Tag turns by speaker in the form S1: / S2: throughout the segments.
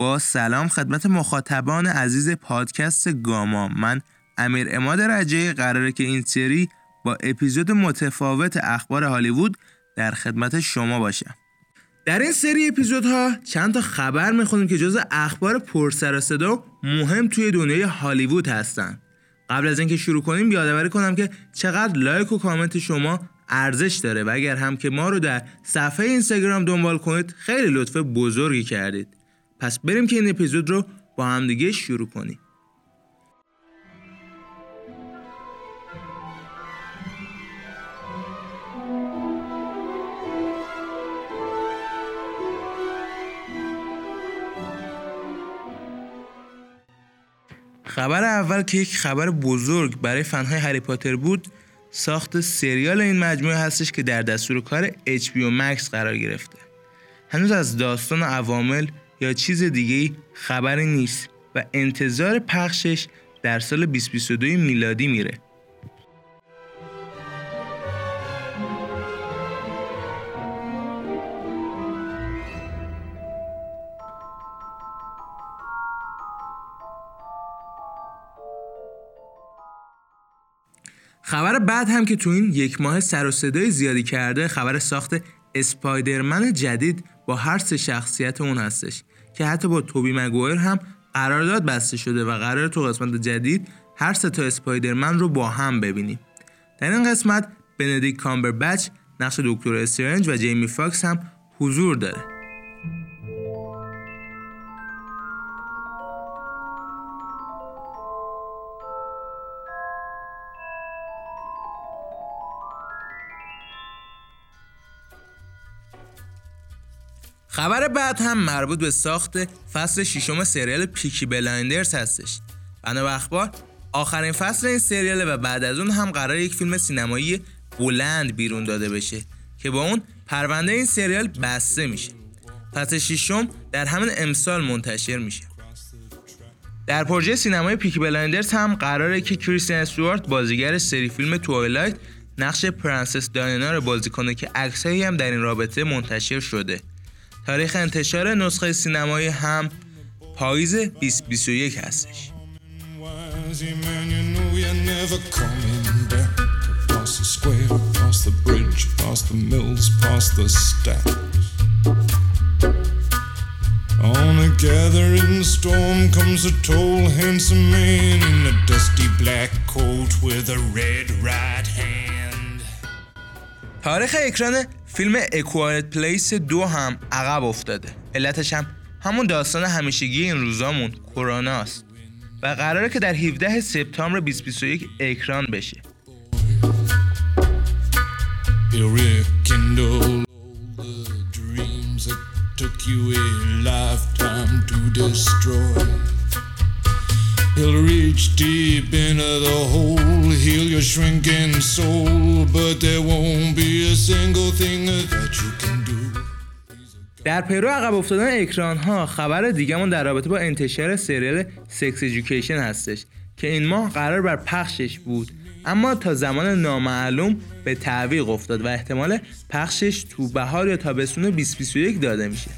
S1: با سلام خدمت مخاطبان عزیز پادکست گاما. من امیر اماد رجه قراره که این سری با اپیزود متفاوت اخبار هالیوود در خدمت شما باشم. در این سری اپیزودها چند تا خبر می‌خونیم که جز اخبار پرسر و صدا مهم توی دنیای هالیوود هستن. قبل از اینکه شروع کنیم یادآوری کنم که چقدر لایک و کامنت شما ارزش داره و اگر هم که ما رو در صفحه اینستاگرام دنبال کنید خیلی لطف بزرگی کردید. پس بریم که این اپیزود رو با همدیگه شروع کنیم. خبر اول که یک خبر بزرگ برای فنهای هری پاتر بود ساخت سریال این مجموعه هستش که در دستور کار HBO Max قرار گرفته. هنوز از داستان عوامل یا چیز دیگه خبری نیست و انتظار پخشش در سال 2022 میلادی میره. خبر بعد هم که تو این یک ماه سر و صدای زیادی کرده خبر ساخت Spider-Man جدید با هر سه شخصیت اون هستش. که حتی با توبی مگویر هم قرارداد بسته شده و قراره تو قسمت جدید هر سه تا Spider-Man رو با هم ببینیم. در این قسمت بندیکت کامبربچ نقش دکتر استرنج و جیمی فاکس هم حضور داره. خبر بعد هم مربوط به ساخت فصل ششم سریال Peaky Blinders هستش. بنا به اخبار آخرین فصل این سریاله و بعد از اون هم قراره یک فیلم سینمایی بلند بیرون داده بشه که با اون پرونده این سریال بسته میشه. فصل ششم در همین امسال منتشر میشه. در پروژه سینمایی Peaky Blinders هم قراره که کریستن استوارت بازیگر سری فیلم Twilight نقش پرنسس دایانا رو بازی کنه که عکسایی هم در این رابطه منتشر شده. تاریخ انتشار نسخه سینمایی هم پاییز 2021 هستش On a gathering storm comes a tall, handsome man in a dusty black coat with a red right hand. تاریخ اکران فیلم اکوایت پلیس دو هم عقب افتاده. علتش هم همون داستان همیشگی این روزامون است و قراره که در 17 سپتامبر 2021 اکران بشه. He'll reach deep into the hole, heal your shrinking soul, but there won't be a single thing that you can do. در پیرو عقب افتادن اکران ها خبر دیگهمون در رابطه با انتشار سریال سکس ایژوکیشن هستش که این ماه قرار بر پخشش بود. اما تا زمان نامعلوم به تعویق افتاد و احتمال پخشش تو بهار یا تابستون 2021 داده میشه.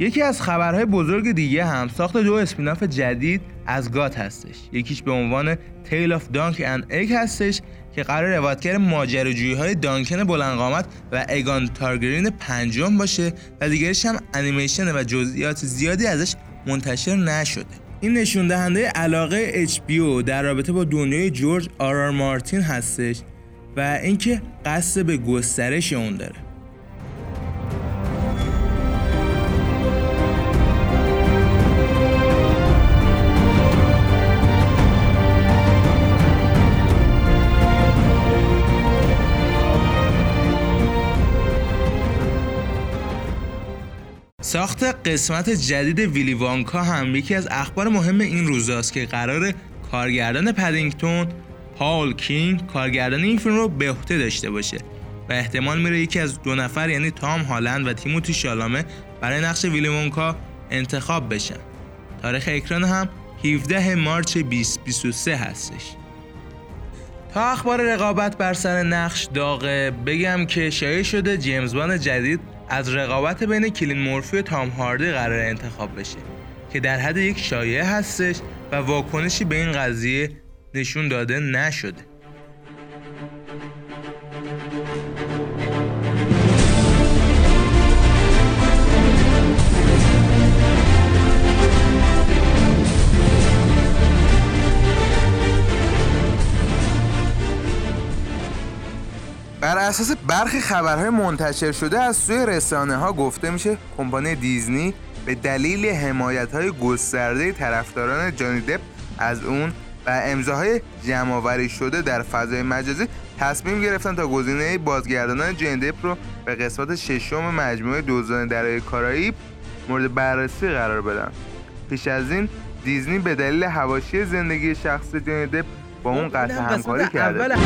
S1: یکی از خبرهای بزرگ دیگه هم ساخت دو spin-off جدید از GOT هستش. یکیش به عنوان Tale of Dunk and Egg هستش که قراره روایتگر ماجراجویی های دانکن بلندقامت و اگان تارگرین پنجم باشه و دیگرش هم انیمیشن و جزئیات زیادی ازش منتشر نشده. این نشون دهنده علاقه HBO در رابطه با دنیای جورج آر آر مارتین هستش و اینکه قصد به گسترش اون داره. ساخت قسمت جدید ویلی وانکا هم یکی از اخبار مهم این روزاست که قرار کارگردان پدینگتون پال کینگ کارگردان این فیلم رو به عهده داشته باشه و احتمال میره یکی از دو نفر یعنی تام هالند و تیموتی شالامه برای نقش ویلی وانکا انتخاب بشن. تاریخ اکران هم 17 مارچ 2023 هستش. تا اخبار رقابت بر سر نقش داغه بگم که شایع شده جیمز بان جدید از رقابت بین کلین مورفی و تام هاردی قرار انتخاب بشه که در حد یک شایعه هستش و واکنشی به این قضیه نشون داده نشده. بر اساس برخی خبرهای منتشر شده از سوی رسانه ها گفته میشه کمپانی دیزنی به دلیل حمایت های گسترده طرفداران جانی دپ از اون و امضاهای جمعآوری شده در فضای مجازی تصمیم گرفتن تا گزینه بازگردانان جانی دپ رو به قسمت ششم مجموعه دوزان درای کارائیب مورد بررسی قرار بدن. پیش از این دیزنی به دلیل حواشی زندگی شخص جانی دپ با اون قطع همکاری کرده.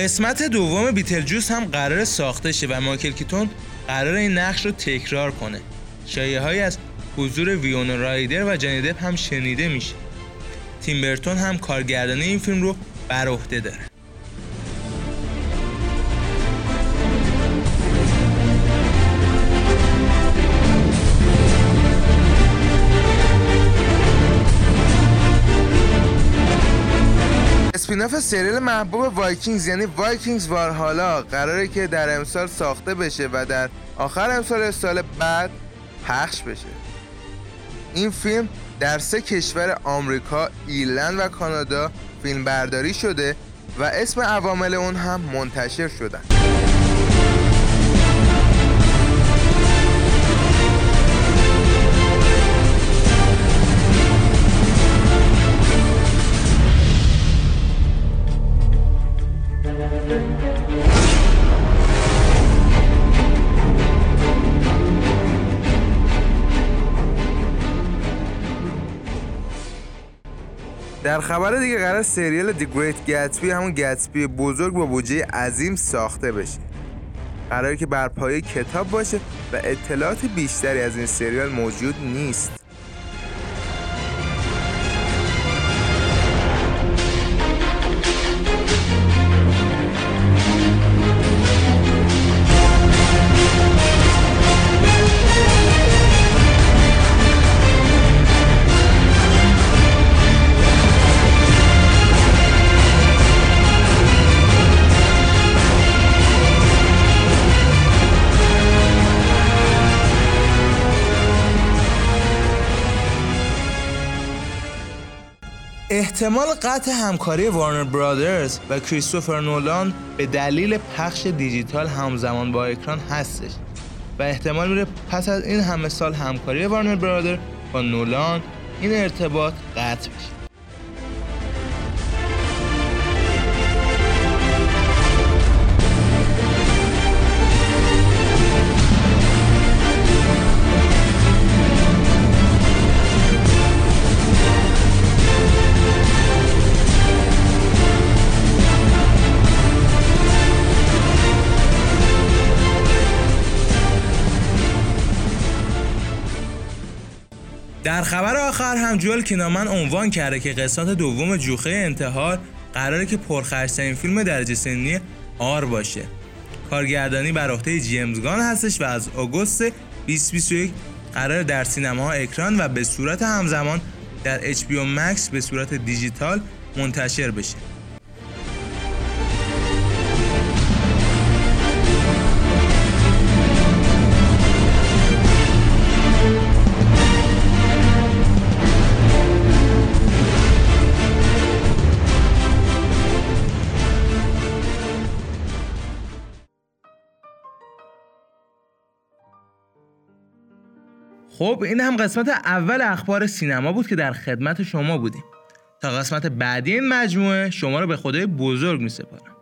S1: قسمت دوم بیتل جوس هم قرار ساخته شه و مایکل کیتون قرار این نقش رو تکرار کنه. شایعه های از حضور ویون رایدر و جانی هم شنیده میشه. تیمبرتون هم کارگردانی این فیلم رو بر عهده داره. spin-off سریال محبوب Vikings یعنی Vikings Valhalla قراره که در امسال ساخته بشه و در آخر امسال سال بعد پخش بشه. این فیلم در سه کشور آمریکا، ایرلند و کانادا فیلم برداری شده و اسم عوامل اون هم منتشر شدن. در خبر دیگه قرار سریال دی گریت گتسبی همون گتسبی بزرگ با بودجه عظیم ساخته بشه. قراره که بر پایه کتاب باشه و اطلاعات بیشتری از این سریال موجود نیست. احتمال قطع همکاری وارنر برادرز و کریستوفر نولان به دلیل پخش دیجیتال همزمان با اکران هستش و احتمال میره پس از این همه سال همکاری وارنر برادر با نولان این ارتباط قطع بشه. در خبر آخر هم جوال کینامن عنوان کرده که قسمت دوم جوخه انتحار قراره که پرخرجترین فیلم درجه سنی آر باشه. کارگردانی بر عهده جیمز گان هستش و از آگوست 2021 قرار در سینماها اکران و به صورت همزمان در HBO Max به صورت دیجیتال منتشر بشه. خب این هم قسمت اول اخبار سینما بود که در خدمت شما بودیم. تا قسمت بعدی این مجموعه شما رو به خدای بزرگ می سپارم